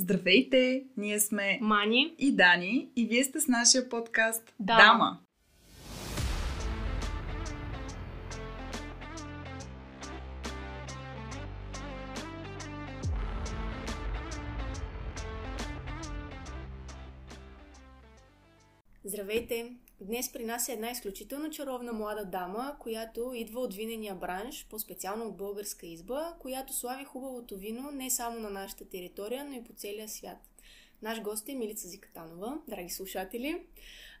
Здравейте! Ние сме Мани и Дани и вие сте с нашия подкаст Дама. Дама. Здравейте! Днес при нас е една изключително чаровна млада дама, която идва от винения бранш, по-специално от българска изба, която слави хубавото вино не само на нашата територия, но и по целия свят. Наш гост е Милица Зикатанова, драги слушатели.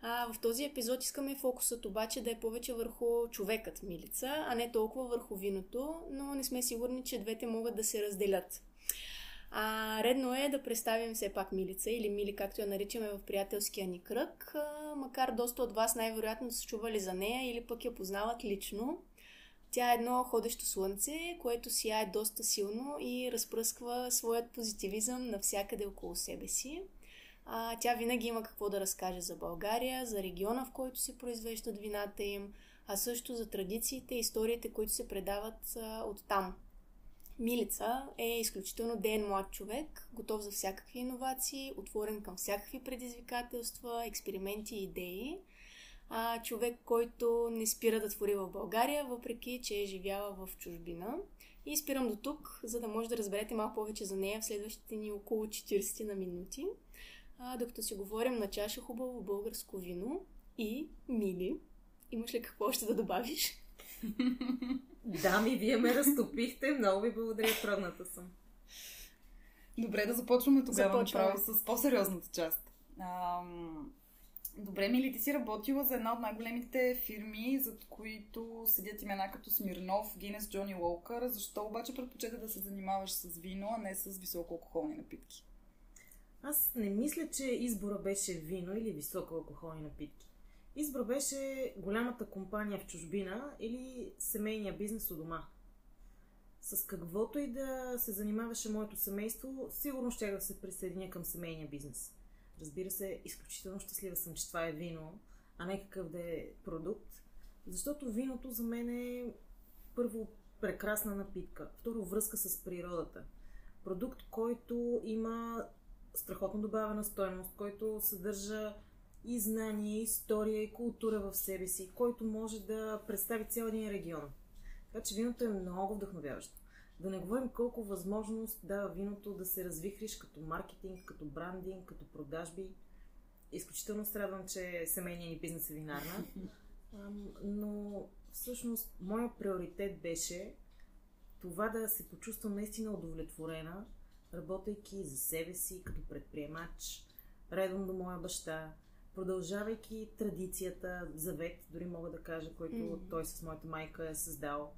А, в този епизод искаме фокусът обаче да е повече върху човекът Милица, а не толкова върху виното, но не сме сигурни, че двете могат да се разделят. А, редно е да представим все пак Милица или Мили, както я наричаме в приятелския ни кръг, а, макар доста от вас най-вероятно са чували за нея или пък я познават лично. Тя е едно ходещо слънце, което сияе доста силно и разпръсква своят позитивизъм навсякъде около себе си. А, тя винаги има какво да разкаже за България, за региона, в който се произвеждат вината им, а също за традициите и историите, които се предават а, от там. Милица е изключително ден млад човек, готов за всякакви иновации, отворен към всякакви предизвикателства, експерименти и идеи. А, човек, който не спира да твори в България, въпреки че е живяла в чужбина. И спирам до тук, за да може да разберете малко повече за нея в следващите ни около 40 на минути. А, докато си говорим на чаша хубаво българско вино и мили. Имаш ли какво още да добавиш? Да, ми вие ме разтопихте. Много ви благодаря, тръгната съм. Добре, да започваме тогава Започваме. направо с по-сериозната част. Ам... Добре, Мили, ти си работила за една от най-големите фирми, за които седят имена като Смирнов, Гинес, Джони Уолкър. Защо обаче предпочета да се занимаваш с вино, а не с високоалкохолни напитки? Аз не мисля, че избора беше вино или високо алкохолни напитки. Избор беше голямата компания в чужбина или семейния бизнес у дома. С каквото и да се занимаваше моето семейство, сигурно ще да се присъединя към семейния бизнес. Разбира се, изключително щастлива съм, че това е вино, а не какъв да е продукт, защото виното за мен е първо прекрасна напитка, второ връзка с природата. Продукт, който има страхотно добавена стойност, който съдържа и знание, история, и култура в себе си, който може да представи цял един регион. Така че виното е много вдъхновяващо. Да не говорим колко възможност дава виното да се развихриш като маркетинг, като брандинг, като продажби. Изключително се радвам, че семейният ни бизнес е винарна. Но всъщност моят приоритет беше това да се почувствам наистина удовлетворена, работейки за себе си като предприемач, редом до моя баща, продължавайки традицията, завет, дори мога да кажа, който Мгм. той с моята майка е създал.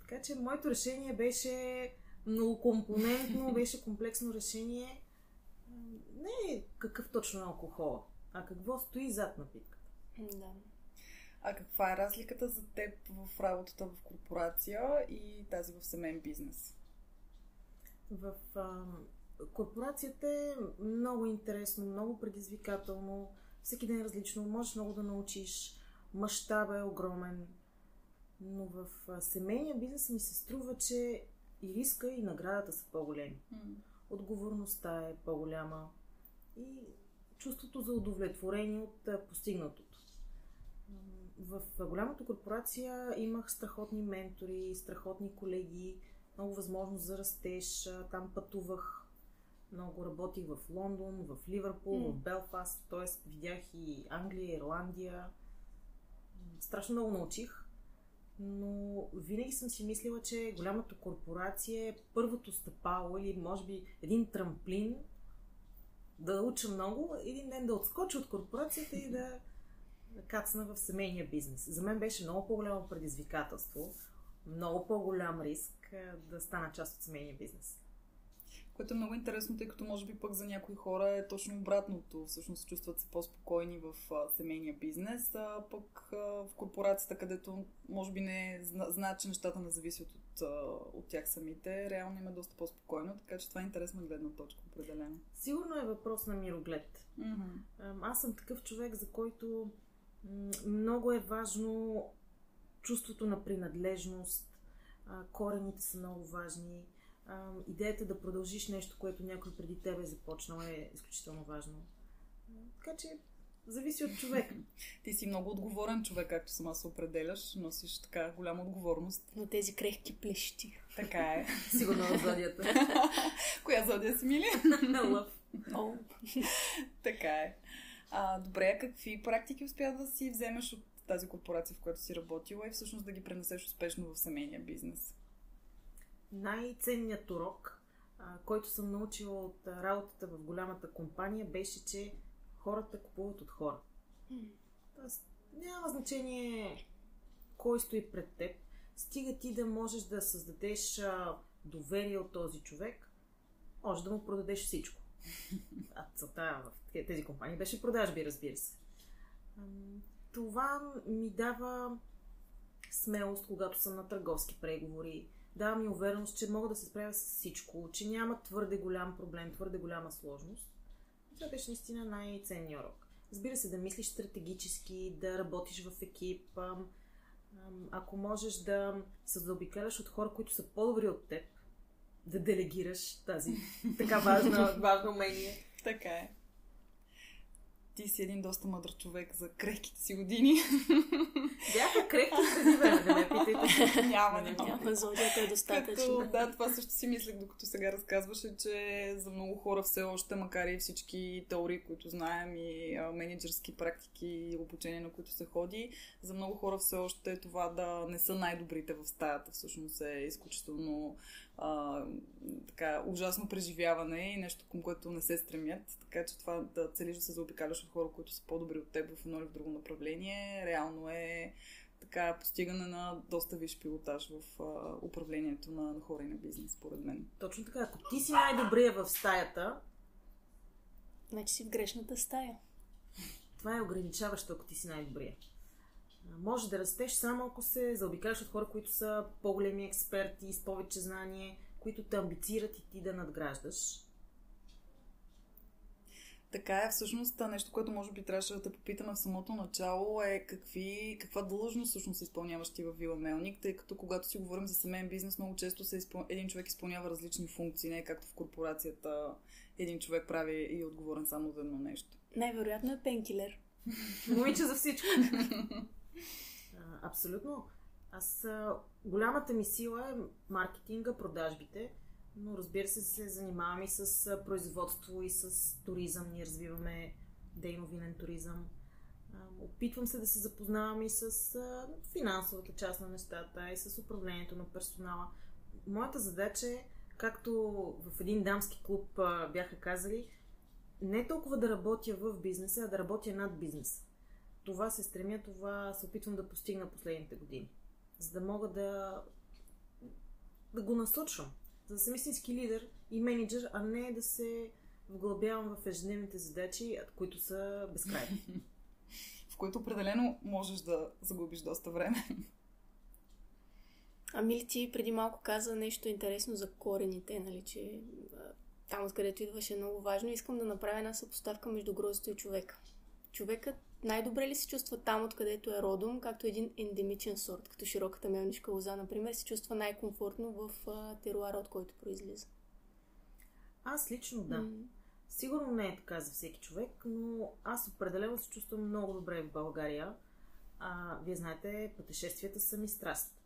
Така че моето решение беше многокомпонентно, беше комплексно решение. Не какъв точно е алкохола, а какво стои зад напитката. Да. А каква е разликата за теб в работата в корпорация и тази в семейен бизнес? В корпорацията е много интересно, много предизвикателно, всеки ден е различно, можеш много да научиш, мащаба е огромен, но в семейния бизнес ми се струва, че и риска и наградата са по-големи. Отговорността е по-голяма и чувството за удовлетворение от постигнатото. В голямата корпорация имах страхотни ментори, страхотни колеги, много възможност за растеж. Там пътувах, много работих в Лондон, в Ливърпул, М. в Белфаст, т.е. видях и Англия, Ирландия. Страшно много научих, но винаги съм си мислила, че голямата корпорация е първото стъпало или може би един трамплин да уча много, един ден да отскоча от корпорацията и да, кацна в семейния бизнес. За мен беше много по-голямо предизвикателство, много по-голям риск да стана част от семейния бизнес. Което е много интересно, тъй като може би пък за някои хора е точно обратното. Всъщност чувстват се по-спокойни в семейния бизнес, а пък в корпорацията, където може би не е, зна, знаят, че нещата не зависят от, от тях самите, реално им е доста по-спокойно, така че това е интересна гледна точка, определено. Сигурно е въпрос на мироглед. Mm-hmm. Аз съм такъв човек, за който много е важно чувството на принадлежност. Корените са много важни. А, идеята да продължиш нещо, което някой преди тебе е започнал е изключително важно. Така че зависи от човека. Ти си много отговорен човек, както сама се определяш. Носиш така голяма отговорност. Но тези крехки плещи. Така е. Сигурно в зодията. Коя зодия си, Мили? Лъв. О, така е. А, добре, а какви практики успя да си вземеш от тази корпорация, в която си работила и всъщност да ги пренесеш успешно в семейния бизнес? Най-ценният урок, а, който съм научила от работата в голямата компания, беше, че хората купуват от хора. Тоест, няма значение кой стои пред теб. Стига ти да можеш да създадеш а, доверие от този човек, може да му продадеш всичко. А целта в тези компании беше продажби, разбира се. Това ми дава смелост, когато съм на търговски преговори. Дава ми увереност, че мога да се справя с всичко, че няма твърде голям проблем, твърде голяма сложност. Това беше наистина най-ценният урок. Разбира се, да мислиш стратегически, да работиш в екип. Ако можеш да се заобикаляш от хора, които са по-добри от теб, да делегираш тази така важна, важно умение. Така е. Ти си един доста мъдър човек за крехките си години. Бяха крехки преди време, да ме питайте. няма, Не, няма. няма зодията е достатъчно. Като, да, това също си мислех, докато сега разказваше, че за много хора все още, макар и всички теории, които знаем и а, менеджерски практики и обучение, на които се ходи, за много хора все още това да не са най-добрите в стаята, всъщност е изключително а, така, ужасно преживяване и нещо, към което не се стремят. Така че това да целиш да се заобикаляш от хора, които са по-добри от теб в едно или в друго направление, реално е така постигане на доста виш пилотаж в а, управлението на, на хора и на бизнес, според мен. Точно така. Ако ти си най-добрия в стаята, Значи си в грешната стая. това е ограничаващо, ако ти си най-добрия. Може да растеш само ако се заобикаляш от хора, които са по-големи експерти, с повече знание, които те амбицират и ти да надграждаш. Така е, всъщност, нещо, което може би трябваше да те попитаме в самото начало е какви, каква длъжност всъщност изпълняваш ти в Вила Мелник, тъй като когато си говорим за семейен бизнес, много често се изпъл... един човек изпълнява различни функции, не е както в корпорацията един човек прави и е отговорен само за едно нещо. Най-вероятно е пенкилер. Момиче за всичко. Абсолютно. Аз голямата ми сила е маркетинга, продажбите, но разбира се се занимавам и с производство и с туризъм. Ние развиваме дейно-винен туризъм. Опитвам се да се запознавам и с финансовата част на нещата, и с управлението на персонала. Моята задача е, както в един дамски клуб бяха казали, не толкова да работя в бизнеса, а да работя над бизнеса това се стремя, това се опитвам да постигна последните години. За да мога да, да го насочвам. За да съм истински лидер и менеджер, а не да се вглъбявам в ежедневните задачи, които са безкрайни. В които определено можеш да загубиш доста време. Ами ли ти преди малко каза нещо интересно за корените, нали, че там откъдето идваш е много важно. Искам да направя една съпоставка между гроздето и човека. Човекът най-добре ли се чувства там, откъдето е родом, както един ендемичен сорт, като широката мелнишка лоза, например, се чувства най-комфортно в теруара, от който произлиза. Аз лично да. М. Сигурно не е така за всеки човек, но аз определено се чувствам много добре в България. А, вие знаете, пътешествията са ми страст.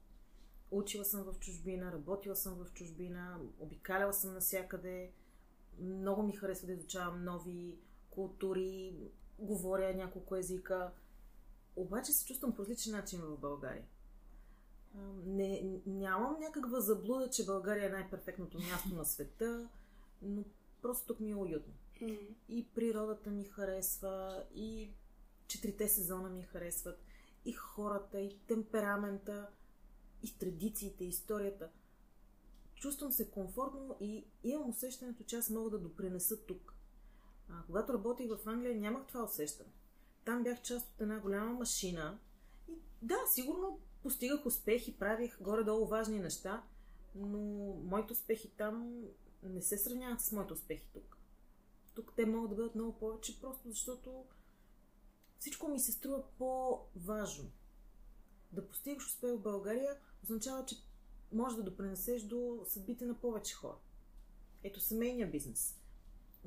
Учила съм в чужбина, работила съм в чужбина, обикаляла съм навсякъде. Много ми харесва да изучавам нови култури, говоря няколко езика. Обаче се чувствам по различен начин в България. Не, нямам някаква заблуда, че България е най-перфектното място на света, но просто тук ми е уютно. И природата ми харесва, и четирите сезона ми харесват, и хората, и темперамента, и традициите, и историята. Чувствам се комфортно и имам усещането, че аз мога да допринеса тук. А, когато работих в Англия, нямах това усещане. Там бях част от една голяма машина и да, сигурно постигах успехи, правих горе-долу важни неща, но моите успехи там не се сравняват с моите успехи тук. Тук те могат да бъдат много повече, просто защото всичко ми се струва по-важно. Да постигаш успех в България означава, че може да допринесеш до съдбите на повече хора. Ето семейния бизнес.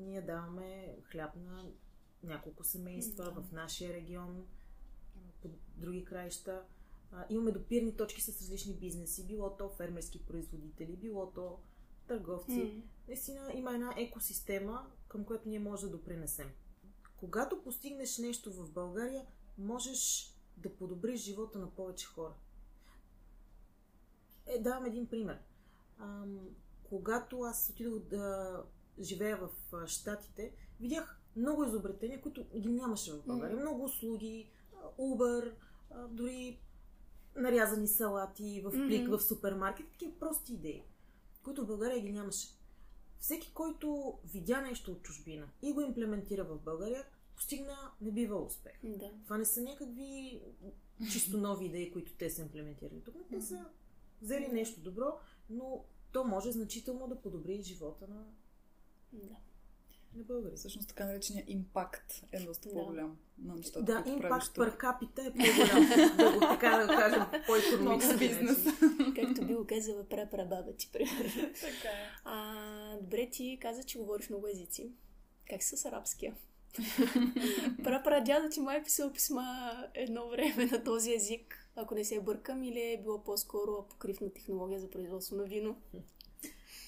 Ние даваме хляб на няколко семейства Да. в нашия регион, по други краища. А, имаме допирни точки с различни бизнеси, било то фермерски производители, било то търговци. Наистина има една екосистема, към която ние може да допринесем. Когато постигнеш нещо в България, можеш да подобриш живота на повече хора. Е, давам един пример. Ам, когато аз отидох да живея в Штатите, видях много изобретения, които ги нямаше в България. Мгм. Много услуги, Uber, дори нарязани салати в плик Мгм. в супермаркет, такива прости идеи, които в България ги нямаше. Всеки, който видя нещо от чужбина и го имплементира в България, постигна небива успех. Да. Това не са някакви чисто нови идеи, които те са имплементирали тук. Те са взели нещо добро, но то може значително да подобри живота на, Да. на българи. Всъщност така наречения импакт е доста Да. по-голям на нещата, Да, които правиш импакт капита е по-голям. да го така да го кажем по Много економически бизнес. Както би го казала прапрабаба ти, примерно. така е. А, добре, ти каза, че говориш много езици. Как си с арабския? Прапра дядо ти май е писал писма едно време на този език, ако не се бъркам, или е било по-скоро покривна технология за производство на вино.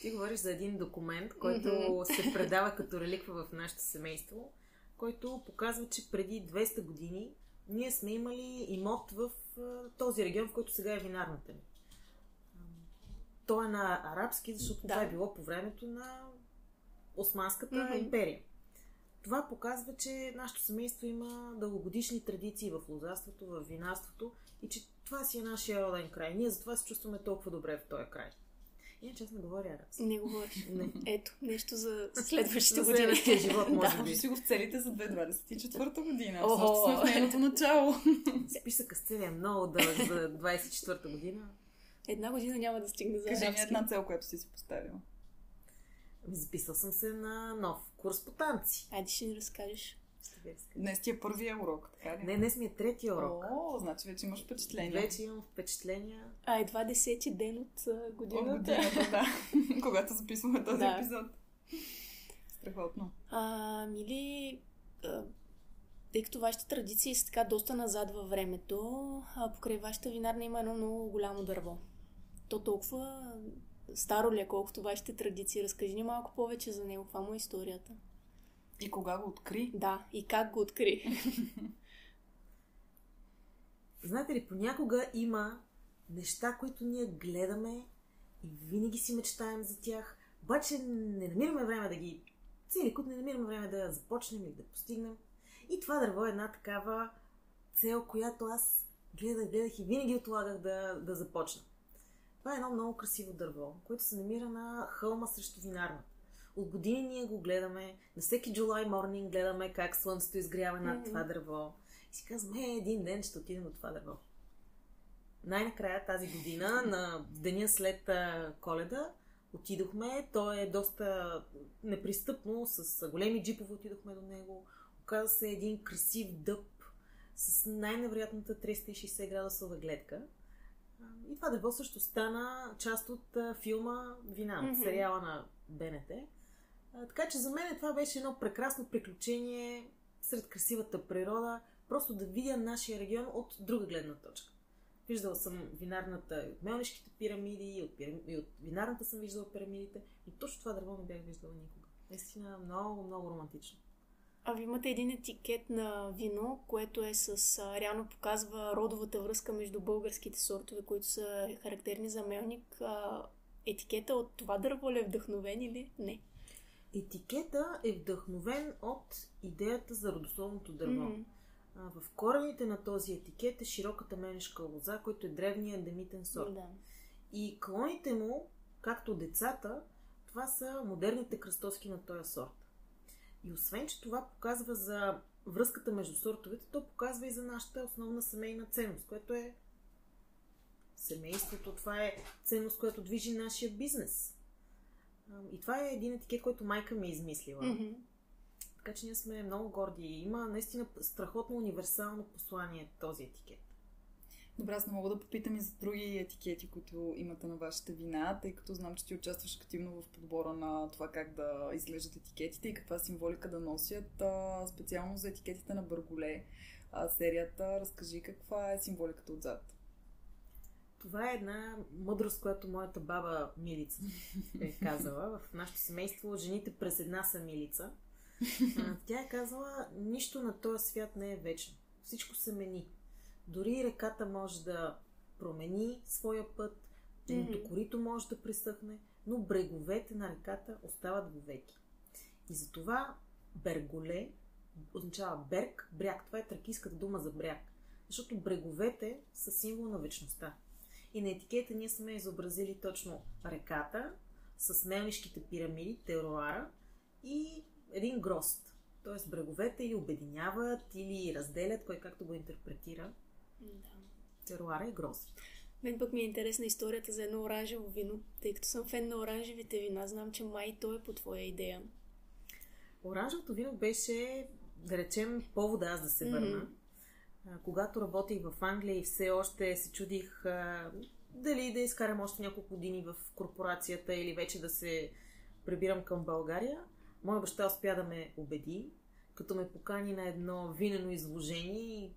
Ти говориш за един документ, който се предава като реликва в нашето семейство, който показва, че преди 200 години ние сме имали имот в този регион, в който сега е винарната ни. То е на арабски, защото Да. това е било по времето на Османската Мгм. империя. Това показва, че нашето семейство има дългогодишни традиции в лозарството, в винарството и че това си е нашия роден край. Ние затова се чувстваме толкова добре в този край. Иначе аз не говоря арабски. Не говориш. Не. Ето, нещо за следващите За години. следващия живот, може Да, би. си го в целите за 2024 година. Още сме в нейното начало. Списъка с цели е много дълъг за 24-та година. Една година няма да стигне за Кажи ми една цел, която си си поставила. Записал съм се на нов курс по танци. Айде ще ни разкажеш. Днес ти е първия урок, така ли? Не, днес ми е третия урок. О, значи вече имаш впечатление. Вече имам впечатления. А, едва десети ден от а, От годината. годината, да. Когато записваме този Да. епизод. Страхотно. А, мили, а, тъй като вашите традиции са така доста назад във времето, а, покрай вашата винарна има едно много голямо дърво. То толкова старо ли е, колкото вашите традиции? Разкажи ни малко повече за него. Каква му е историята? И кога го откри? Да, и как го откри? Знаете ли, понякога има неща, които ние гледаме и винаги си мечтаем за тях, обаче не намираме време да ги... Цели, които не намираме време да започнем или да постигнем. И това дърво е една такава цел, която аз гледах, гледах и винаги отлагах да, да започна. Това е едно много красиво дърво, което се намира на хълма срещу винарната. От години ние го гледаме. На всеки July morning гледаме как слънцето изгрява над Мгм. това дърво. И си казваме, е, един ден ще отидем до това дърво. Най-накрая тази година, на деня след коледа, отидохме. То е доста непристъпно, с големи джипове отидохме до него. Оказа се един красив дъб с най-невероятната 360 градусова гледка. И това дърво също стана част от филма Вина, Мгм. сериала на БНТ. Така че за мен това беше едно прекрасно приключение сред красивата природа, просто да видя нашия регион от друга гледна точка. Виждала съм винарната и от Мелнишките пирамиди, и от, пирам... и от винарната съм виждала пирамидите, но точно това дърво не бях виждала никога. Наистина много, много романтично. А ви имате един етикет на вино, което е с... А, реално показва родовата връзка между българските сортове, които са характерни за мелник. А, етикета от това дърво ли е вдъхновен или не? Етикета е вдъхновен от идеята за родословното дърво. М, А, В корените на този етикет е широката менешка лоза, който е древният ендемитен сорт. Да. И клоните му, както децата, това са модерните кръстоски на този сорт. И освен, че това показва за връзката между сортовете, то показва и за нашата основна семейна ценност, което е семейството. Това е ценност, която движи нашия бизнес. И това е един етикет, който майка ми е измислила. Мгм. Така че ние сме много горди. Има наистина страхотно универсално послание този етикет. Добре, аз не мога да попитам и за други етикети, които имате на вашите вина, тъй като знам, че ти участваш активно в подбора на това как да изглеждат етикетите и каква символика да носят. Специално за етикетите на Бърголе серията, разкажи каква е символиката отзад. Това е една мъдрост, която моята баба Милица е казала. В нашето семейство жените през една са Милица. Тя е казала, нищо на този свят не е вечно. Всичко се мени. Дори реката може да промени своя път, mm-hmm. корито може да пресъхне, но бреговете на реката остават вовеки. И затова Берголе означава берг, бряг. Това е тракийската дума за бряг. Защото бреговете са символ на вечността. И на етикета ние сме изобразили точно реката с мелнишките пирамиди, теруара и един грост. Тоест бреговете или обединяват, или разделят, кой както го интерпретира. Да. Теруара и грост. Мен пък ми е интересна историята за едно оранжево вино, тъй като съм фен на оранжевите вина. Знам, че май то е по твоя идея. Оранжевото вино беше, да речем, повода аз да се върна. Mm-hmm. Когато работих в Англия и все още се чудих дали да изкарам още няколко години в корпорацията или вече да се прибирам към България, моя баща успя да ме убеди, като ме покани на едно винено изложение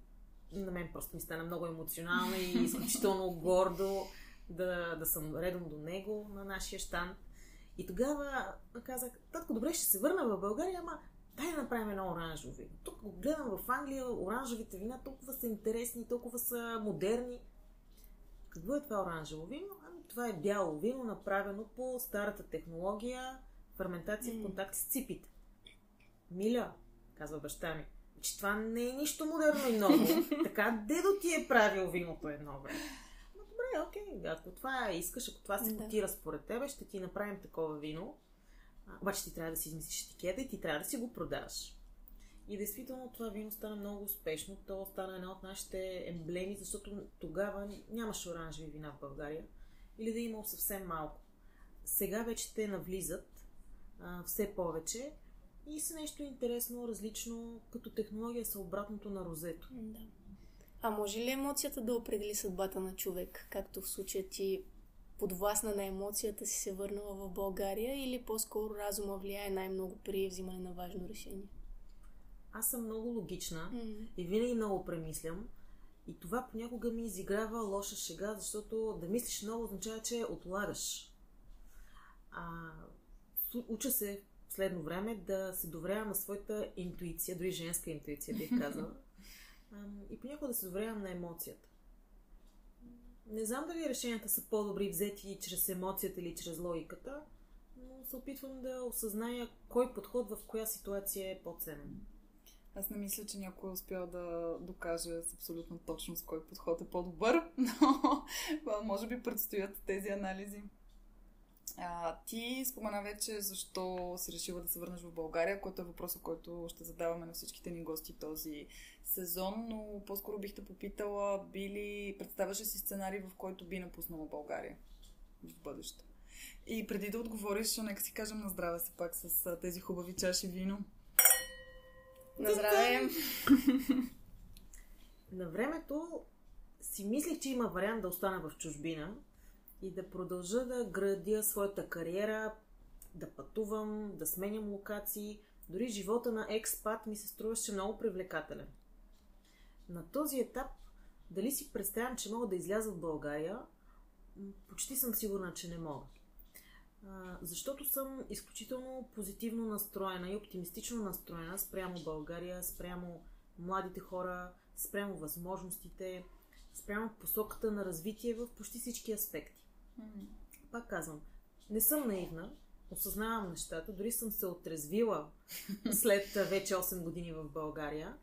и на мен просто ми стана много емоционално и изключително гордо да, да съм редом до него на нашия штант. И тогава казах, татко, добре, ще се върна в България, ама дай да направим едно оранжево вино. Тук го гледам в Англия, оранжевите вина толкова са интересни, толкова са модерни. Какво е това оранжево вино? Ами, това е бяло вино, направено по старата технология, ферментация в контакт с ципите. Миля, казва баща ми, че това не е нищо модерно и ново. така, дедо ти е правил виното едно време. Но добре, окей, ако това искаш, ако това се котира според тебе, ще ти направим такова вино. Обаче ти трябва да си измислиш етикета и ти трябва да си го продаш. И действително това вино стана много успешно. То стана една от нашите емблеми, защото тогава нямаше оранжеви вина в България. Или да е имало съвсем малко. Сега вече те навлизат а, все повече и са нещо интересно, различно, като технология са обратното на розето. Да. А може ли емоцията да определи съдбата на човек, както в случая ти подвластна на емоцията си се върнала в България или по-скоро разума влияе най-много при взимане на важно решение? Аз съм много логична mm. и винаги много премислям. И това понякога ми изиграва лоша шега, защото да мислиш много означава, че отлагаш. А, уча се последно време да се доверявам на своята интуиция, дори женска интуиция бих казала. и понякога да се доверявам на емоцията. Не знам дали решенията са по-добри взети чрез емоцията или чрез логиката, но се опитвам да осъзная кой подход в коя ситуация е по-ценен. Аз не мисля, че някой е успял да докаже с абсолютна точност кой подход е по-добър, но може би предстоят тези анализи. А, ти спомена вече защо си решила да се върнеш в България, който е въпросът, който ще задаваме на всичките ни гости този сезон, но по-скоро бих те попитала, би ли представяше си сценарий, в който би напуснала България в бъдеще? И преди да отговориш, нека си кажем на здраве се пак с тези хубави чаши вино. На здраве! на времето си мислех, че има вариант да остана в чужбина, и да продължа да градя своята кариера, да пътувам, да сменям локации. Дори живота на експат ми се струваше много привлекателен. На този етап, дали си представям, че мога да изляза в България, почти съм сигурна, че не мога. защото съм изключително позитивно настроена и оптимистично настроена спрямо България, спрямо младите хора, спрямо възможностите, спрямо посоката на развитие в почти всички аспекти. Пак казвам, не съм наивна, осъзнавам нещата, дори съм се отрезвила след вече 8 години в България,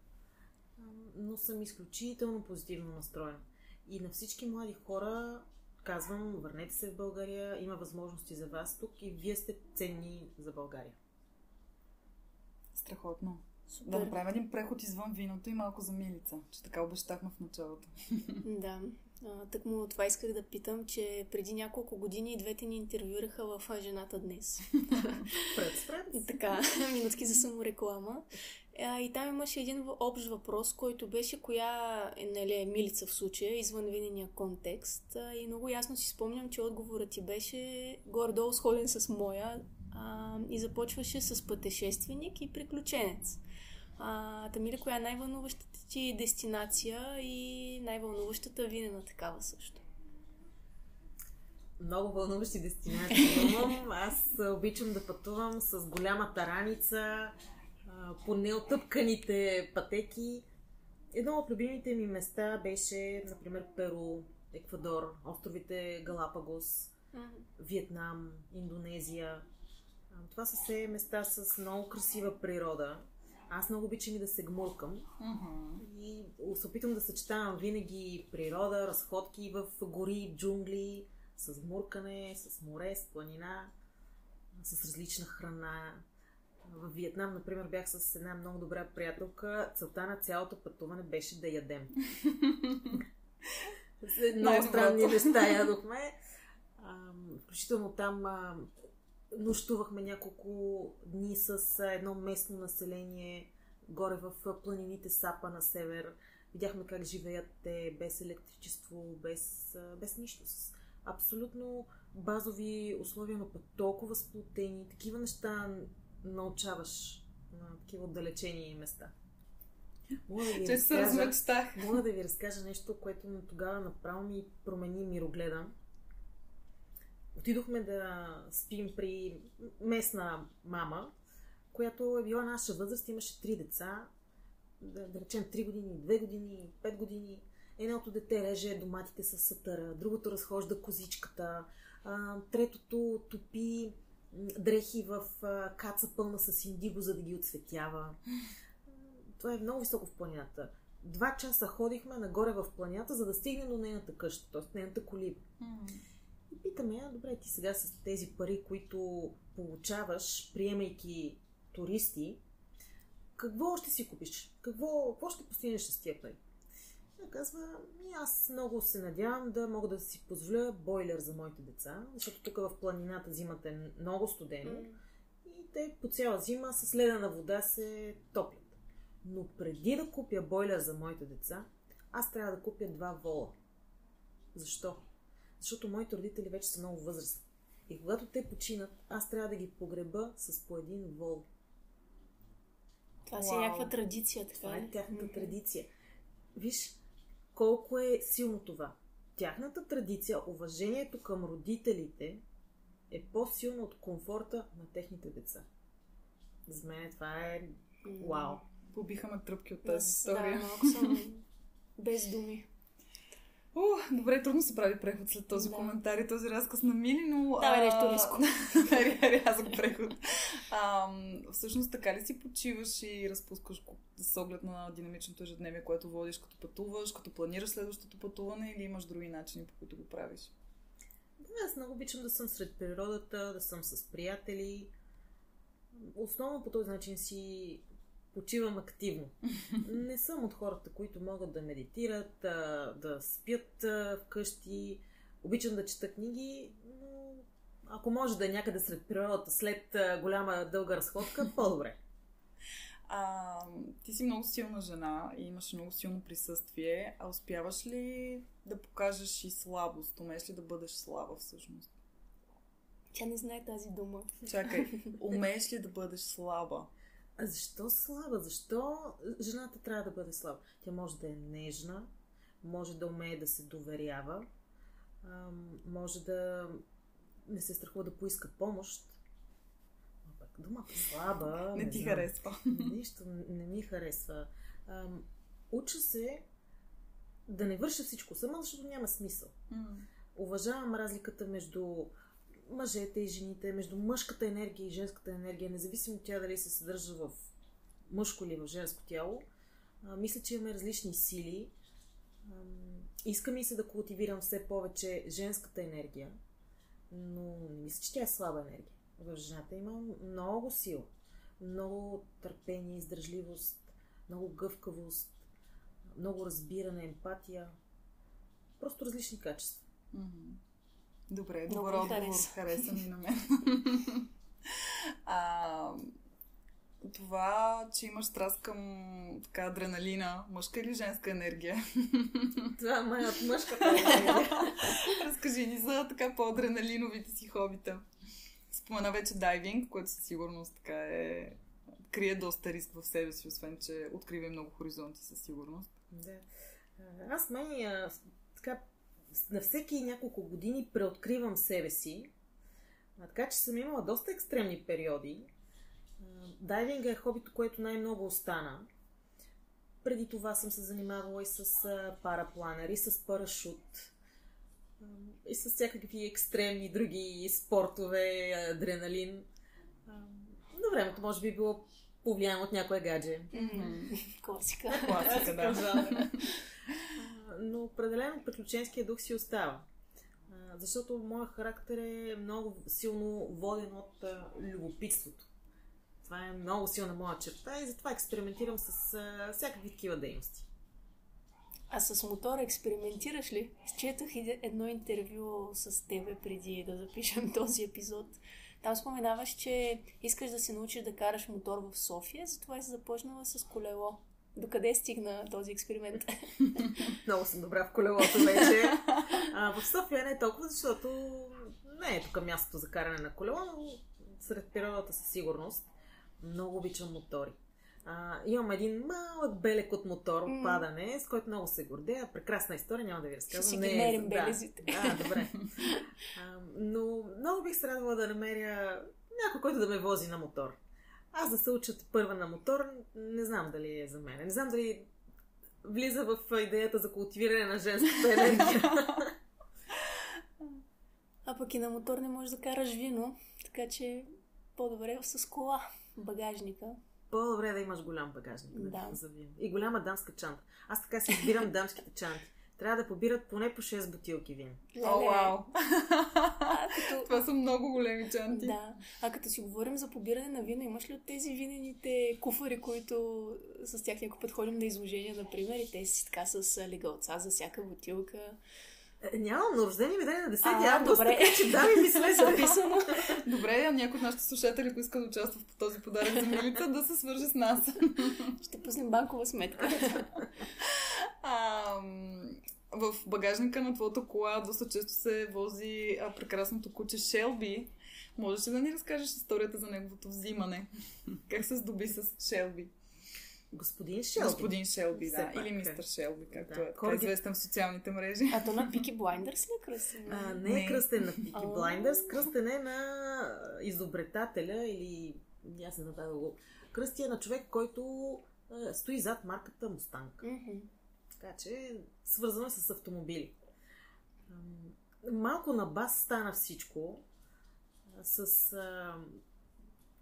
но съм изключително позитивно настроена. И на всички млади хора казвам, върнете се в България, има възможности за вас тук и вие сте ценни за България. Страхотно. Супер. Да направим един преход извън виното и малко за милица, че така обещахме в началото. Да. Так му това исках да питам, че преди няколко години двете ни интервюраха в Жената днес. Пред. Така, минутки за самореклама. И там имаше един общ въпрос, който беше коя е, нали, е милица в случая, извън винения контекст. И много ясно си спомням, че отговорът ти беше горе-долу сходен с моя а, и започваше с пътешественик и приключенец. А, Тамиля, коя е най-вълнуващата ти дестинация и най-вълнуващата винена такава също? Много вълнуващи дестинации имам. Аз обичам да пътувам с голямата раница, по неотъпканите пътеки. Едно от любимите ми места беше, например, Перу, Еквадор, островите Галапагос, Виетнам, Индонезия. Това са все места с много красива природа. Аз много обичам и да се гмуркам. Uh-huh. И се опитвам да съчетавам винаги природа, разходки в гори, джунгли, с гмуркане, с море, с планина, с различна храна. В Виетнам, например, бях с една много добра приятелка. Целта на цялото пътуване беше да ядем. много странни неща ядохме. Включително там нощувахме няколко дни с едно местно население горе в планините Сапа на север. Видяхме как живеят те без електричество, без, без нищо. С абсолютно базови условия, но пък толкова сплотени. Такива неща научаваш на такива отдалечени места. Мога да ви, Че разкажа, мога да ви разкажа нещо, което тогава направо ми промени мирогледа. Отидохме да спим при местна мама, която е била наша възраст, имаше три деца, да, да речем 3 години, 2 години, 5 години. Едното дете реже доматите с сатъра, другото разхожда козичката, третото топи дрехи в каца пълна с индиго, за да ги отсветява. Това е много високо в планината. Два часа ходихме нагоре в планината, за да стигнем до нейната къща, т.е. нейната колиба. И питаме я, добре, ти сега с тези пари, които получаваш, приемайки туристи, какво ще си купиш? Какво, какво ще постигнеш с тия пари? Тя казва, ми аз много се надявам да мога да си позволя бойлер за моите деца, защото тук в планината зимата е много студено mm. и те по цяла зима с ледена вода се топлят. Но преди да купя бойлер за моите деца, аз трябва да купя два вола. Защо? Защото моите родители вече са много възрастни. И когато те починат, аз трябва да ги погреба с по един вол. Това си е някаква традиция, така Това е тяхната mm-hmm. традиция. Виж, колко е силно това. Тяхната традиция, уважението към родителите е по-силно от комфорта на техните деца. За мен това е вау. Побиха ме тръпки от тази история. Да, малко съм без думи. О, добре, трудно се прави преход след този да. коментар и този разказ на Мили, но... Да, е нещо риско. рязък преход. А, всъщност така ли си почиваш и разпускаш с оглед на динамичното ежедневие, което водиш като пътуваш, като планираш следващото пътуване или имаш други начини, по които го правиш? Да, аз много обичам да съм сред природата, да съм с приятели. Основно по този начин си почивам активно. Не съм от хората, които могат да медитират, да спят вкъщи. Обичам да чета книги, но ако може да е някъде сред природата след голяма дълга разходка, по-добре. А, ти си много силна жена и имаш много силно присъствие, а успяваш ли да покажеш и слабост? Умееш ли да бъдеш слаба всъщност? Тя не знае тази дума. Чакай, умееш ли да бъдеш слаба? А защо слаба? Защо жената трябва да бъде слаба? Тя може да е нежна, може да умее да се доверява, може да не се страхува да поиска помощ. Но пък думата слаба... не, не ти знам, харесва. Нищо не ми харесва. Уча се да не върша всичко сама, защото няма смисъл. Mm. Уважавам разликата между мъжете и жените, между мъжката енергия и женската енергия, независимо тя дали се съдържа в мъжко или в женско тяло. Мисля, че имаме различни сили. А, иска ми се да култивирам все повече женската енергия, но не мисля, че тя е слаба енергия. В жената има много сила, много търпение, издръжливост, много гъвкавост, много разбиране, емпатия. Просто различни качества. Mm-hmm. Добре, добър отговор. Хареса ми на мен. а, това, че имаш страст към така адреналина, мъжка или женска енергия? Това е моят мъжката енергия. Разкажи ни за така по-адреналиновите си хобита. Спомена вече дайвинг, което със сигурност така е крие доста риск в себе си, освен че открива много хоризонти със сигурност. Да. Аз май така на всеки няколко години преоткривам себе си. А, така че съм имала доста екстремни периоди. Дайвинга е хобито, което най-много остана. Преди това съм се занимавала и с парапланер, и с парашут, и с всякакви екстремни други спортове, адреналин. На времето може би било повлияно от някое гадже. Класика. Класика, да. Но определено приключенския дух си остава. Защото моят характер е много силно воден от любопитството. Това е много силна моя черта и затова експериментирам с всякакви такива дейности. А с мотора експериментираш ли? Изчетах едно интервю с тебе преди да запишем този епизод. Там споменаваш, че искаш да се научиш да караш мотор в София, затова си започнала с колело. Докъде стигна този експеримент? Много съм добра в колелото вече. А, в София не е толкова, защото не е тук мястото за каране на колело, но сред природата със сигурност. Много обичам мотори. А, имам един малък белек от мотор, mm. падане, с който много се гордея. Прекрасна история, няма да ви разказвам. Ще си ги мерим да, белезите. Да, добре. А, но много бих се радвала да намеря някой, който да ме вози на мотор. Аз да се уча първа на мотор, не знам дали е за мен. Не знам дали влиза в идеята за култивиране на женската енергия. А пък и на мотор не можеш да караш вино, така че по-добре с кола, багажника. По-добре да имаш голям багажник. Да. За вино. И голяма дамска чанта. Аз така си избирам дамските чанти. Трябва да побират поне по 6 бутилки вин. О, вау! като... Това са много големи чанти. Да. А като си говорим за побиране на вина, имаш ли от тези винените куфари, които с тях някой път ходим на изложения, например, и те си така с легалца за всяка бутилка? Е, нямам, но рождение ми даде на 10 август, добре. така че да ми мисля записано. добре, а някой от нашите слушатели, ако иска да участва в този подарък за Милица, да се свържи с нас. Ще пуснем банкова сметка. а, в багажника на твоята кола доста често се вози а, прекрасното куче Шелби. Можеш ли да ни разкажеш историята за неговото взимане? как се здоби с Шелби? Господин Шелби. Господин Шелби, да. Пак, Или мистер Шелби, както да. е Корги... известен в социалните мрежи. А то на Пики Блайндърс ли е кръстен? А, не, не е кръстен на Пики Блайндърс, кръстен е на изобретателя или аз не знам да го... Кръстия на човек, който стои зад марката Мустанг. Mm-hmm. Така че свързано с автомобили. Малко на бас стана всичко. С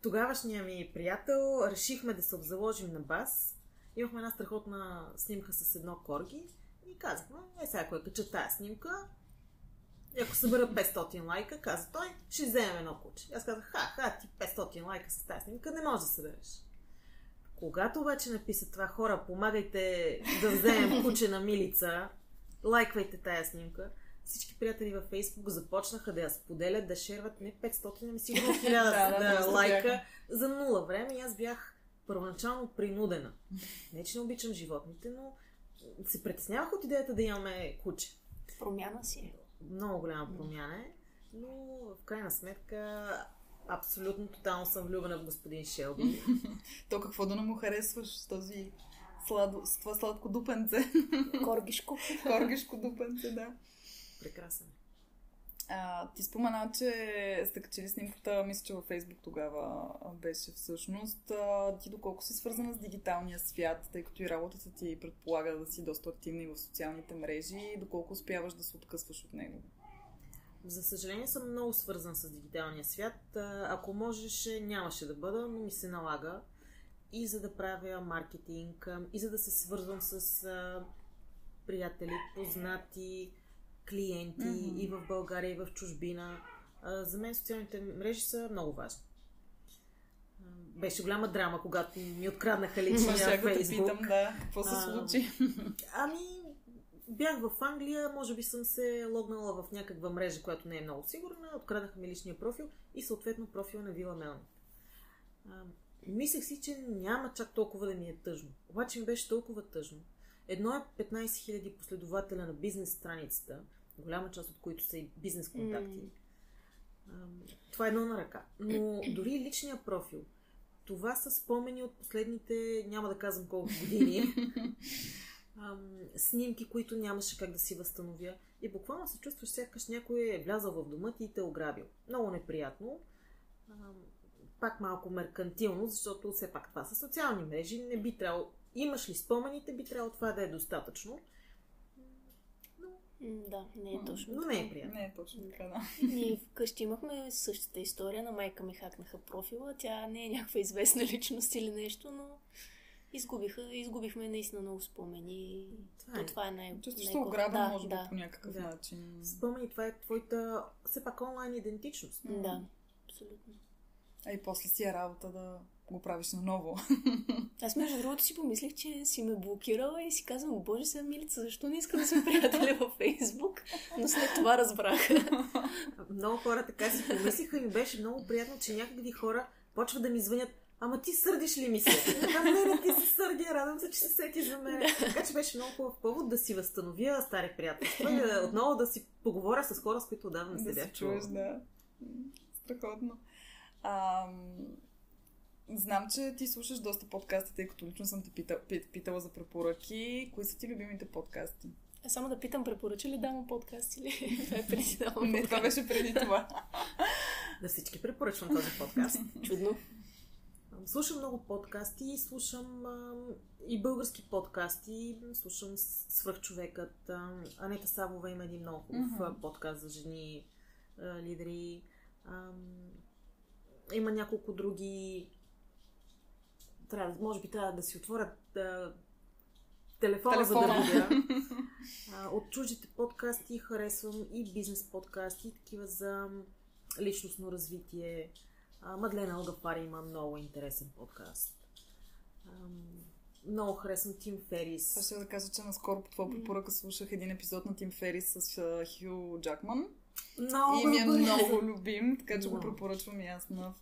тогавашния ми приятел решихме да се обзаложим на бас. Имахме една страхотна снимка с едно корги и казахме, е сега ако я кача тази снимка, и ако събера 500 лайка, каза той, ще вземем едно куче. Аз казах, ха, ха, ти 500 лайка с тази снимка не можеш да събереш. Когато обаче написа това, хора, помагайте да вземем куче на милица, лайквайте тая снимка, всички приятели във Фейсбук започнаха да я споделят, да шерват не 500, ами сигурно 1000 да, да, лайка за нула време и аз бях първоначално принудена. Не, че не обичам животните, но се притеснявах от идеята да имаме куче. Промяна си е. Много голяма промяна е, но в крайна сметка абсолютно тотално съм влюбена в господин Шелби. То какво да не му харесваш с този сладо, с това сладко дупенце? Коргишко. Коргишко дупенце, да. Прекрасен. А, ти спомена, че сте качили снимката, мисля, че във Фейсбук тогава беше всъщност. А, ти доколко си свързана с дигиталния свят, тъй като и работата ти предполага да си доста активна и в социалните мрежи, доколко успяваш да се откъсваш от него? За съжаление съм много свързан с дигиталния свят. Ако можеше, нямаше да бъда, но ми се налага и за да правя маркетинг, и за да се свързвам с приятели, познати, клиенти mm-hmm. и в България, и в чужбина. За мен социалните мрежи са много важни. Беше голяма драма, когато ми откраднаха личния Фейсбук. Да питам, да. Какво се случи? ами, бях в Англия, може би съм се логнала в някаква мрежа, която не е много сигурна, откраднаха ми личния профил и съответно профил на Вила Мелник. Мислех си, че няма чак толкова да ми е тъжно. Обаче ми беше толкова тъжно. Едно е 15 000 последователя на бизнес страницата, голяма част от които са и бизнес контакти. Mm. Това е едно на ръка. Но дори личния профил. Това са спомени от последните, няма да казвам колко години, снимки, които нямаше как да си възстановя. И буквално се чувстваш сякаш някой е влязъл в дома ти и те е ограбил. Много неприятно. Пак малко меркантилно, защото все пак това са социални мрежи. Не би трябвало. Имаш ли спомените, би трябвало това да е достатъчно. Да, не е точно. Но не е приятно. Не е точно така, да. Ние вкъщи имахме същата история. На майка ми хакнаха профила. Тя не е някаква известна личност или нещо, но изгубиха, изгубихме наистина много спомени. Това е, То, това е най- Чувстваш се ограбен, да, може да. би, по някакъв да. начин. Спомени, това е твоята, все пак онлайн идентичност. Да, абсолютно. А и после си е работа да го правиш наново. Аз между другото си помислих, че си ме блокирала и си казвам, боже сега Милица, защо не искам да сме приятели във Фейсбук? Но след това разбрах. много хора така си помислиха и ми беше много приятно, че някакви хора почват да ми звънят Ама ти сърдиш ли ми се? Така, не, не, ти се сърди, радвам се, че се сети за мен. Така че беше много хубав повод да си възстановя стари приятелства и отново да си поговоря с хора, с които отдавна не се бях чувала. Да, Страхотно. Ам... Знам, че ти слушаш доста подкасти, тъй като лично съм те питал, питала за препоръки. Кои са ти любимите подкасти? А само да питам, препоръча ли Дамо подкаст или това е преди Дамо Не, това беше преди това. да всички препоръчвам този подкаст. Чудно. Слушам много подкасти, слушам а, и български подкасти, слушам Свръхчовекът. А, Анета Савова има един много хубав mm-hmm. подкаст за жени а, лидери. А, има няколко други. Трябва, може би трябва да си отворят а, телефона, телефона, за да видя. от чуждите подкасти харесвам и бизнес подкасти, такива за личностно развитие. Мадлена Алгафари има много интересен подкаст. Много харесвам Тим Ферис. Това ще да кажа, че наскоро по твоя препоръка слушах един епизод на Тим Ферис с Хю Джакман. Много и ми е много любим, така че го препоръчвам и аз на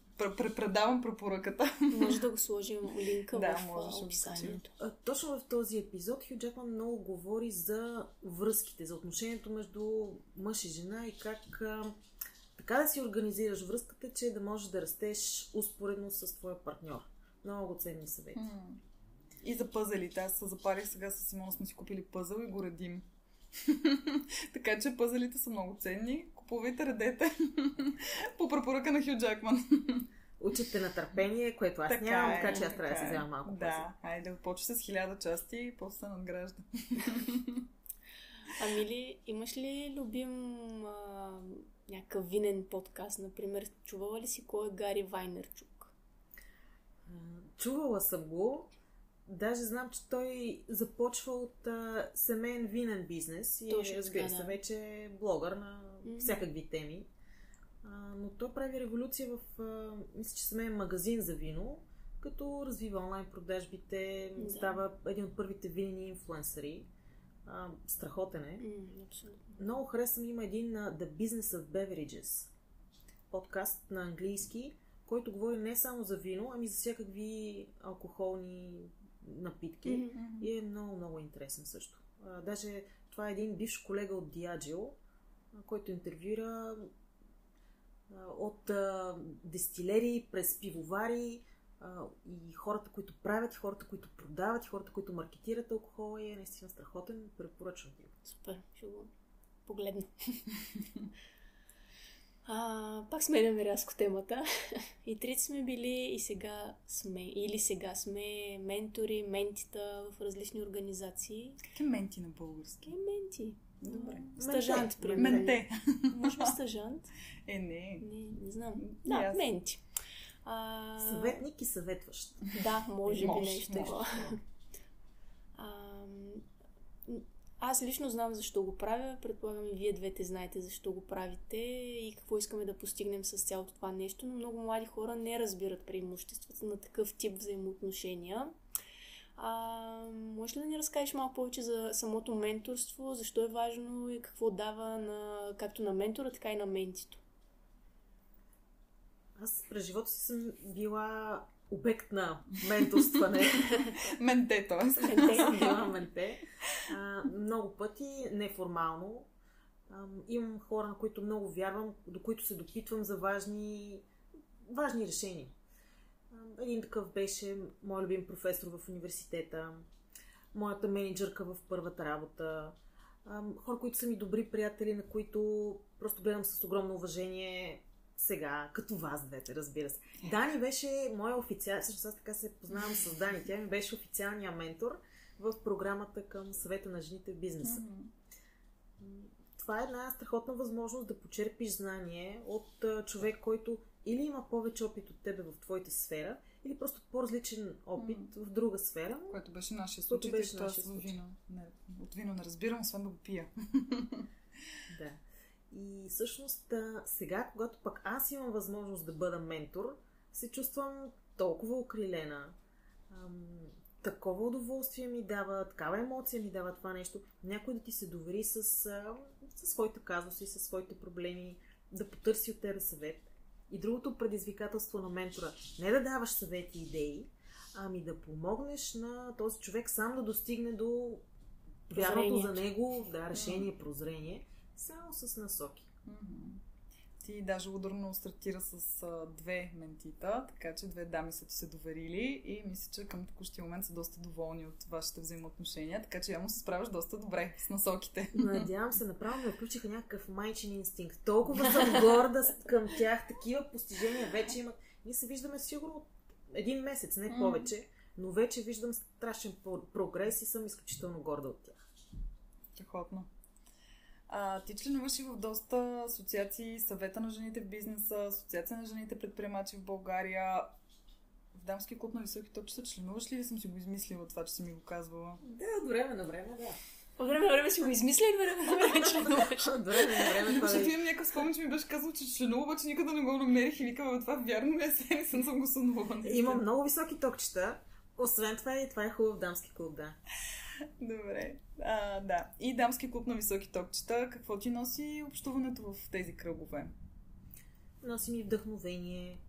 предавам препоръката. Може да го сложим линка да, в описанието. Точно в този епизод Хю Джакман много говори за връзките, за отношението между мъж и жена и как така да си организираш връзката, че да можеш да растеш успоредно с твоя партньор. Много ценни съвети. Mm. И за пъзелите. Аз се запалих сега с Симона, сме си купили пъзъл и го редим. така че пъзелите са много ценни. Купувайте, редете. По препоръка на Хю Джакман. Учите на търпение, което аз така нямам, е, така че аз трябва да си взема малко Да, пъзел. айде, почва с хиляда части и после се надгражда. Ами ли, имаш ли любим а, някакъв винен подкаст, например. Чувала ли си кой е Гари Вайнерчук? Чувала съм го. Даже знам, че той започва от а, семейен винен бизнес и Точно, разбира се, да. вече е блогър на mm-hmm. всякакви теми. А, но той прави революция в, а, мисля, че семейен магазин за вино, като развива онлайн продажбите, да. става един от първите винени инфлуенсъри. А, страхотен е. Mm, абсолютно. Много харесвам, има един на The Business of Beverages подкаст на английски, който говори не само за вино, ами за всякакви алкохолни напитки. Mm-hmm. И е много, много интересен също. А, даже това е един бивш колега от Diageo, който интервюира а, от а, дестилери през пивовари, и хората, които правят, и хората, които продават, и хората, които маркетират алкохола е наистина страхотен. Препоръчвам ти. Супер, ще го погледна. А, пак сменяме рязко темата. И трите сме били и сега сме, или сега сме ментори, ментита в различни организации. Как е менти на български? Е менти. Добре. Стажант, примерно. Менте. Може би стажант? Е, не. Не, не знам. Да, менти. А... Съветник и съветващ. Да, може би нещо такова. Аз лично знам защо го правя. Предполагам и вие двете знаете защо го правите и какво искаме да постигнем с цялото това нещо, но много млади хора не разбират преимуществата на такъв тип взаимоотношения. А, може ли да ни разкажеш малко повече за самото менторство, защо е важно и какво дава на, както на ментора, така и на ментито? Аз през живота си съм била обект на менторстване. менте, т.е. Менте. съм била менте. А, много пъти, неформално. А, имам хора, на които много вярвам, до които се допитвам за важни, важни решения. А, един такъв беше мой любим професор в университета, моята менеджерка в първата работа, хора, които са ми добри приятели, на които просто гледам с огромно уважение сега, като вас двете, разбира се. Дани беше моя официал, също аз така се познавам с Дани, тя ми беше официалния ментор в програмата към съвета на жените в бизнеса. Mm-hmm. Това е една страхотна възможност да почерпиш знание от човек, който или има повече опит от тебе в твоята сфера, или просто по-различен опит mm. в друга сфера. Което беше нашия случай, беше нашия случай. Вино. Не, от вино не разбирам, освен да го пия. да. И всъщност сега, когато пък аз имам възможност да бъда ментор, се чувствам толкова окрилена. Ам, такова удоволствие ми дава, такава емоция ми дава това нещо. Някой да ти се довери с, с своите казуси, с своите проблеми, да потърси от тебе съвет. И другото предизвикателство на ментора не да даваш съвети и идеи, ами да помогнеш на този човек сам да достигне до вярното за него, да, решение, прозрение, само с насоки. Ти даже ударно стартира с а, две ментита, така че две дами са ти се доверили и мисля, че към текущия момент са доста доволни от вашите взаимоотношения, така че явно се справяш доста добре с насоките. Надявам се, направо ме включиха някакъв майчин инстинкт. Толкова съм горда към тях, такива постижения вече имат. Ние се виждаме сигурно един месец, не повече, но вече виждам страшен прогрес и съм изключително горда от тях. Страхотно. А, ти членуваш и в доста асоциации, съвета на жените в бизнеса, асоциация на жените предприемачи в България. В дамски клуб на високи топчета членуваш ли или съм си го измислила това, че си ми го казвала? Да, от време на време, да. От време на време си го измисля и време на време членуваш. От време на време това Защото имам някакъв спомен, че ми беше казал, че членува, обаче никъде не го намерих и викам, това вярно ли е, не съм, съм го сънувала. Имам много високи токчета. Освен това и това е хубав дамски клуб, да. Добре. А, да. И дамски клуб на високи топчета. Какво ти носи общуването в тези кръгове? Носи ми вдъхновение,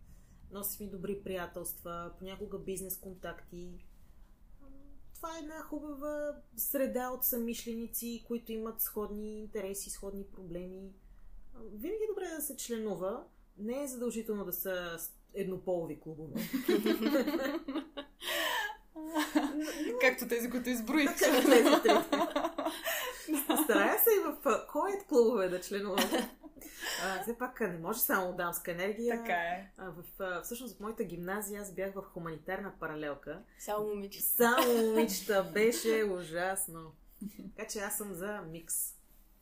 носи ми добри приятелства, понякога бизнес контакти. Това е една хубава среда от самишленици, които имат сходни интереси, сходни проблеми. Винаги е добре да се членува. Не е задължително да са еднополови клубове. Както тези, които изброих. тези Старая се и в коят клубове да членувам. А, все пак не може само дамска енергия. Така е. А, в, а, всъщност в моята гимназия аз бях в хуманитарна паралелка. Само момичета. Само момичета. Беше ужасно. Така че аз съм за микс.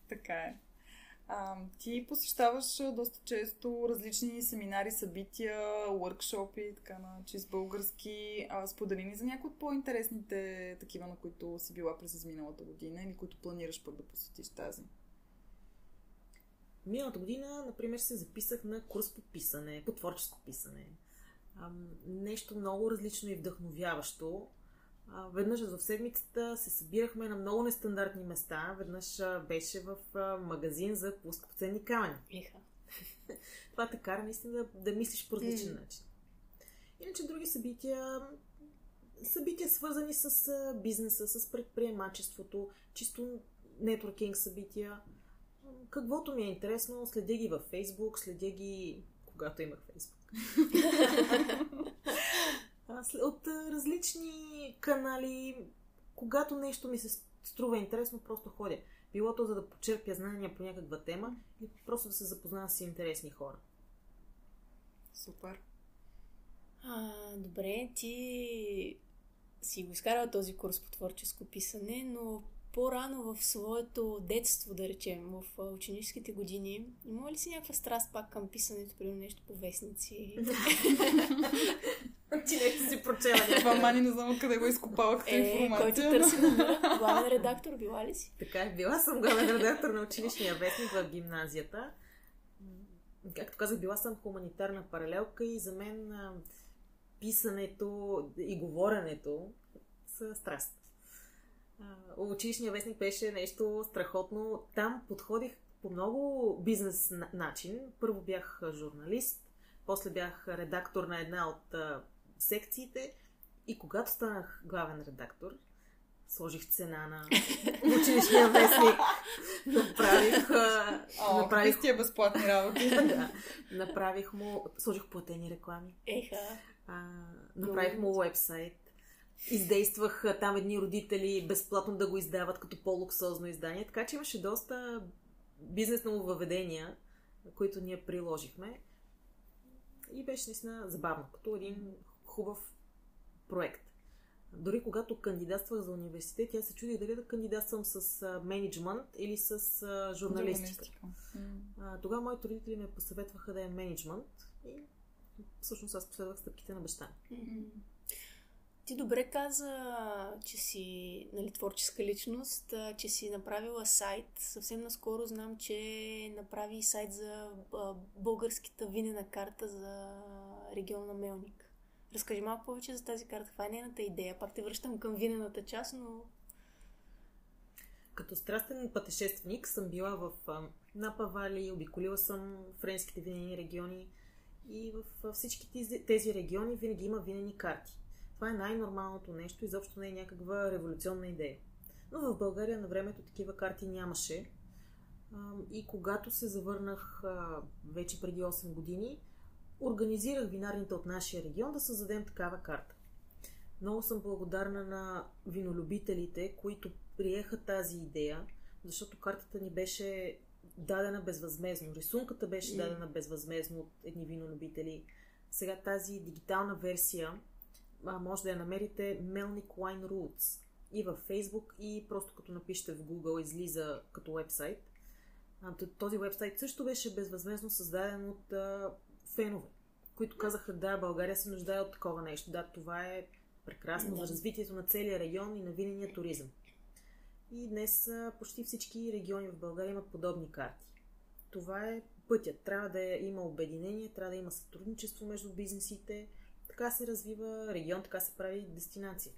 Така е. А, ти посещаваш доста често различни семинари, събития, workshopи, така на чист български. А, сподели ни за някои от по-интересните такива, на които си била през изминалата година или които планираш пък да посетиш тази. Миналата година, например, се записах на курс по писане, по творческо писане. А, нещо много различно и вдъхновяващо веднъж в седмицата се събирахме на много нестандартни места. Веднъж беше в магазин за плоскоценни камъни. Иха. Това те кара наистина да, да мислиш по различен mm. начин. Иначе други събития, събития свързани с бизнеса, с предприемачеството, чисто нетворкинг събития. Каквото ми е интересно, следя ги във Фейсбук, следя ги когато имах Фейсбук. от различни канали, когато нещо ми се струва интересно, просто ходя. Било то за да почерпя знания по някаква тема или просто да се запозная с интересни хора. Супер. А, добре, ти си го изкарала този курс по творческо писане, но по-рано в своето детство, да речем, в ученическите години, има ли си някаква страст пак към писането, при нещо по вестници? Ти нещо си прочела. Това мани не знам откъде го изкопала като е, информация. Който търси на главен редактор, била ли си? Така е, била съм главен редактор на училищния вестник в гимназията. Както казах, била съм хуманитарна паралелка и за мен писането и говоренето са страст. Училищния вестник беше нещо страхотно. Там подходих по много бизнес начин. Първо бях журналист, после бях редактор на една от секциите. И когато станах главен редактор, сложих цена на училищния вестник, направих... О, направих тия безплатни работи. да, направих му... Сложих платени реклами. Еха. А, направих му уебсайт. Издействах там едни родители безплатно да го издават като по-луксозно издание. Така че имаше доста бизнес нововъведения, които ние приложихме. И беше наистина забавно, като един хубав проект. Дори когато кандидатствах за университет, тя се чуди дали да кандидатствам с менеджмент или с журналистика. Mm. Тогава моите родители ме посъветваха да е менеджмент и всъщност аз последвах стъпките на баща Mm-hmm. Ти добре каза, че си нали, творческа личност, че си направила сайт. Съвсем наскоро знам, че направи сайт за българската винена карта за региона Мелник. Разкажи малко повече за тази карта. Каква е нейната идея? Пак те връщам към винената част, но... Като страстен пътешественик съм била в Напа Вали, обиколила съм френските винени региони и в всички тези региони винаги има винени карти. Това е най-нормалното нещо, изобщо не е някаква революционна идея. Но в България на времето такива карти нямаше. И когато се завърнах вече преди 8 години, организирах винарните от нашия регион да създадем такава карта. Много съм благодарна на винолюбителите, които приеха тази идея, защото картата ни беше дадена безвъзмезно. Рисунката беше дадена безвъзмезно от едни винолюбители. Сега тази дигитална версия а, може да я намерите Melnick Wine Roots и във Facebook и просто като напишете в Google излиза като вебсайт. Този вебсайт също беше безвъзмезно създаден от а, фенове, които казаха да, България се нуждае от такова нещо. Да, това е прекрасно за развитието на целия район и на винения туризъм. И днес почти всички региони в България имат подобни карти. Това е пътят. Трябва да има обединение, трябва да има сътрудничество между бизнесите, така се развива регион, така се прави дестинация.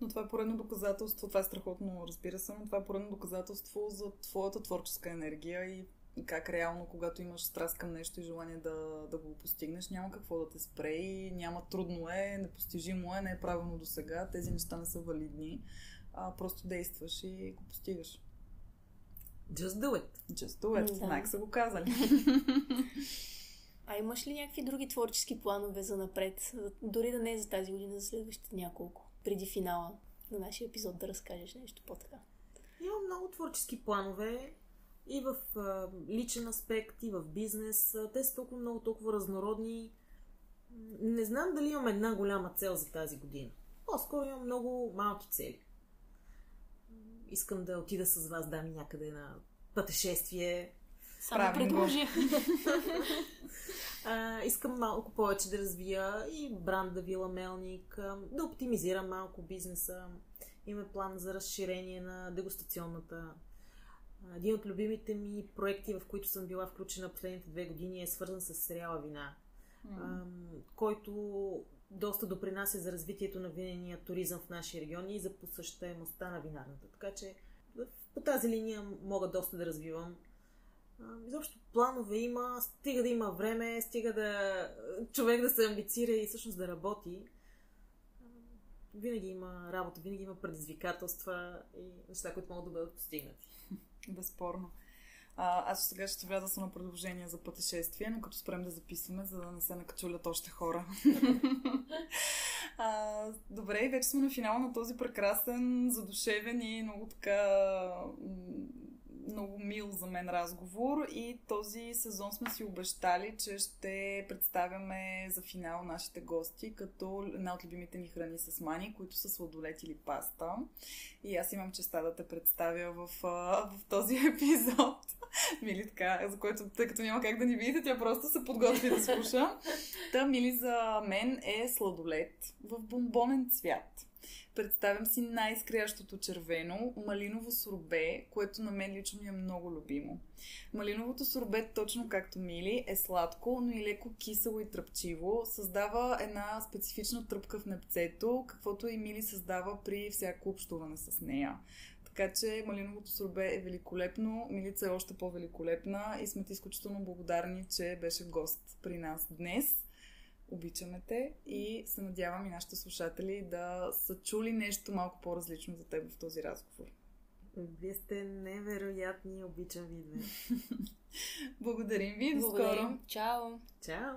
Но това е поредно доказателство, това е страхотно, разбира се, но това е поредно доказателство за твоята творческа енергия и, и как реално, когато имаш страст към нещо и желание да, да го постигнеш, няма какво да те спре и няма трудно е, непостижимо е, не е правилно до сега, тези неща не са валидни, а просто действаш и го постигаш. Just do it. Just do it. Да. Майк са го казали. А имаш ли някакви други творчески планове за напред? Дори да не е за тази година, за следващите няколко. Преди финала на нашия епизод да разкажеш нещо по-така. Имам много творчески планове и в личен аспект, и в бизнес. Те са толкова много, толкова разнородни. Не знам дали имам една голяма цел за тази година. По-скоро имам много малки цели. Искам да отида с вас, дами, някъде на пътешествие, само предложи. а, искам малко повече да развия и бранда Вила Мелник, да оптимизирам малко бизнеса. Имаме план за разширение на дегустационната. Един от любимите ми проекти, в които съм била включена последните две години, е свързан с сериала Вина, mm. който доста допринася за развитието на винения туризъм в нашия регион и за посъщаемостта на винарната. Така че по тази линия мога доста да развивам изобщо планове има, стига да има време, стига да човек да се амбицира и всъщност да работи. Винаги има работа, винаги има предизвикателства и неща, които могат да бъдат постигнати. Безспорно. А, аз сега ще вляза на предложение за пътешествие, но като спрем да записваме, за да не се накачулят още хора. а, добре, вече сме на финала на този прекрасен, задушевен и много така много мил за мен разговор и този сезон сме си обещали, че ще представяме за финал нашите гости като една от любимите ни храни с мани, които са сладолет или паста. И аз имам честа да те представя в, в този епизод. Мили така, за който, тъй като няма как да ни видите, тя просто се подготви да слуша. Та, Мили, за мен е сладолет в бомбонен цвят. Представям си най-скрящото червено, малиново сорбе, което на мен лично ми е много любимо. Малиновото сорбе, точно както мили, е сладко, но и леко кисело и тръпчиво. Създава една специфична тръпка в непцето, каквото и мили създава при всяко общуване с нея. Така че малиновото сорбе е великолепно, Милица е още по-великолепна и сме ти изключително благодарни, че беше гост при нас днес. Обичаме те и се надявам и нашите слушатели да са чули нещо малко по-различно за теб в този разговор. Вие сте невероятни, обичам ви днес. Благодарим ви, до скоро! Чао! Чао!